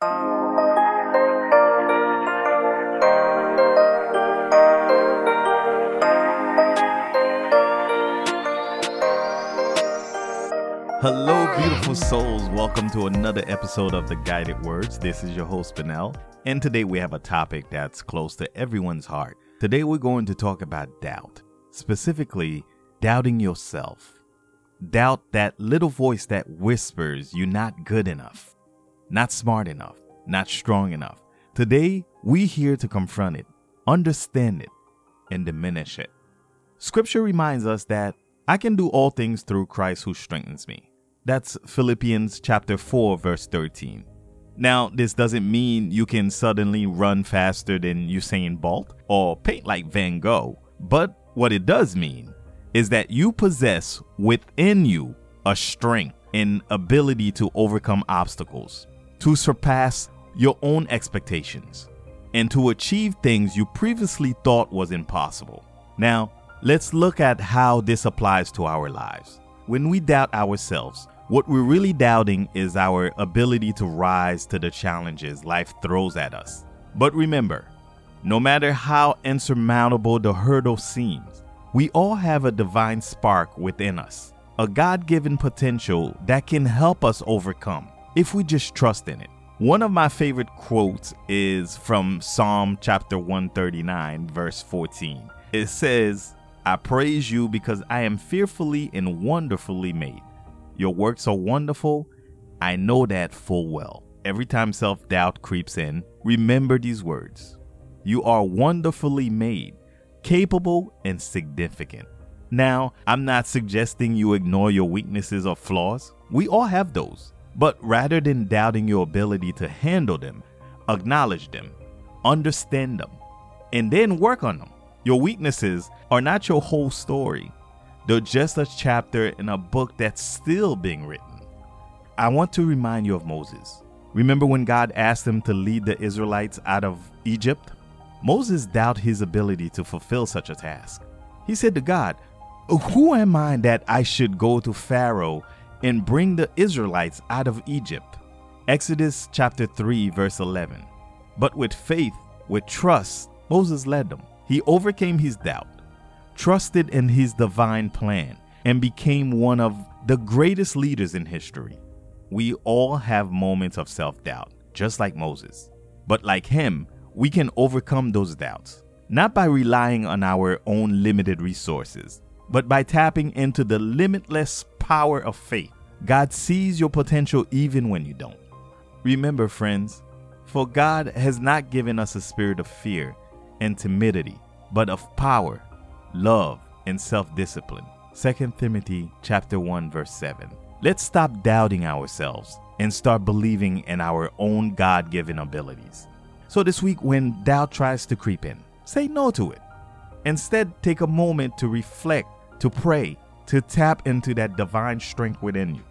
Hello, beautiful souls. Welcome to another episode of the Guided Words. This is your host, Benel, and today we have a topic that's close to everyone's heart. Today we're going to talk about doubt, specifically, doubting yourself. Doubt that little voice that whispers you're not good enough, not smart enough, not strong enough. Today, we here to confront it, understand it, and diminish it. Scripture reminds us that I can do all things through Christ who strengthens me. That's Philippians chapter 4 verse 13. Now, this doesn't mean you can suddenly run faster than Usain Bolt or paint like Van Gogh, but what it does mean is that you possess within you a strength and ability to overcome obstacles, to surpass your own expectations, and to achieve things you previously thought was impossible. Now, let's look at how this applies to our lives. When we doubt ourselves, what we're really doubting is our ability to rise to the challenges life throws at us. But remember, no matter how insurmountable the hurdle seems, we all have a divine spark within us, a God given potential that can help us overcome if we just trust in it. One of my favorite quotes is from Psalm chapter 139, verse 14. It says, I praise you because I am fearfully and wonderfully made. Your works are wonderful. I know that full well. Every time self doubt creeps in, remember these words You are wonderfully made capable, and significant. Now, I'm not suggesting you ignore your weaknesses or flaws. We all have those. But rather than doubting your ability to handle them, acknowledge them, understand them, and then work on them. Your weaknesses are not your whole story, they're just a chapter in a book that's still being written. I want to remind you of Moses. Remember when God asked him to lead the Israelites out of Egypt? Moses doubted his ability to fulfill such a task. He said to God, Who am I that I should go to Pharaoh and bring the Israelites out of Egypt? Exodus chapter 3, verse 11. But with faith, with trust, Moses led them. He overcame his doubt, trusted in his divine plan, and became one of the greatest leaders in history. We all have moments of self doubt, just like Moses. But like him, we can overcome those doubts, not by relying on our own limited resources, but by tapping into the limitless power of faith. God sees your potential even when you don't. Remember, friends, for God has not given us a spirit of fear and timidity, but of power, love, and self-discipline. 2 Timothy chapter 1 verse 7. Let's stop doubting ourselves and start believing in our own God-given abilities. So this week, when doubt tries to creep in, say no to it. Instead, take a moment to reflect, to pray, to tap into that divine strength within you.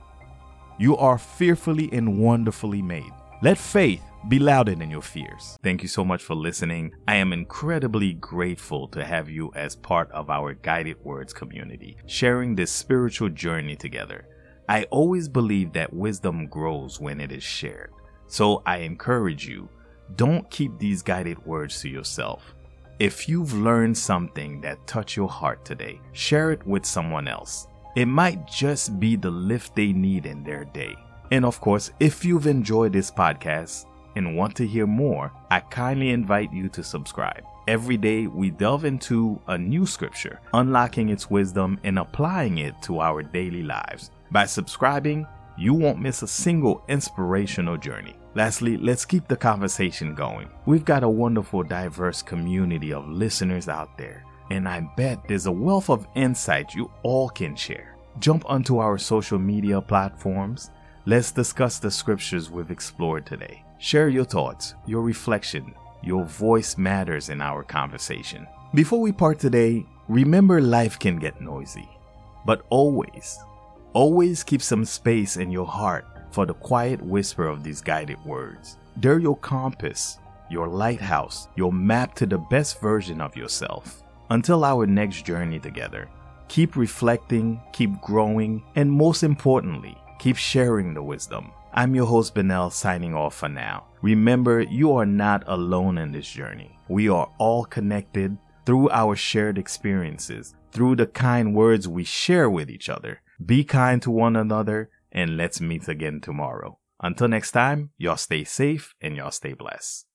You are fearfully and wonderfully made. Let faith be louder than your fears. Thank you so much for listening. I am incredibly grateful to have you as part of our Guided Words community, sharing this spiritual journey together. I always believe that wisdom grows when it is shared. So I encourage you don't keep these guided words to yourself. If you've learned something that touched your heart today, share it with someone else. It might just be the lift they need in their day. And of course, if you've enjoyed this podcast and want to hear more, I kindly invite you to subscribe. Every day, we delve into a new scripture, unlocking its wisdom and applying it to our daily lives. By subscribing, you won't miss a single inspirational journey. Lastly, let's keep the conversation going. We've got a wonderful, diverse community of listeners out there, and I bet there's a wealth of insight you all can share. Jump onto our social media platforms. Let's discuss the scriptures we've explored today. Share your thoughts, your reflection. Your voice matters in our conversation. Before we part today, remember life can get noisy, but always, always keep some space in your heart for the quiet whisper of these guided words. They're your compass, your lighthouse, your map to the best version of yourself. Until our next journey together, keep reflecting, keep growing, and most importantly, keep sharing the wisdom. I'm your host, Benel, signing off for now. Remember, you are not alone in this journey. We are all connected through our shared experiences, through the kind words we share with each other. Be kind to one another, and let's meet again tomorrow. Until next time, y'all stay safe and y'all stay blessed.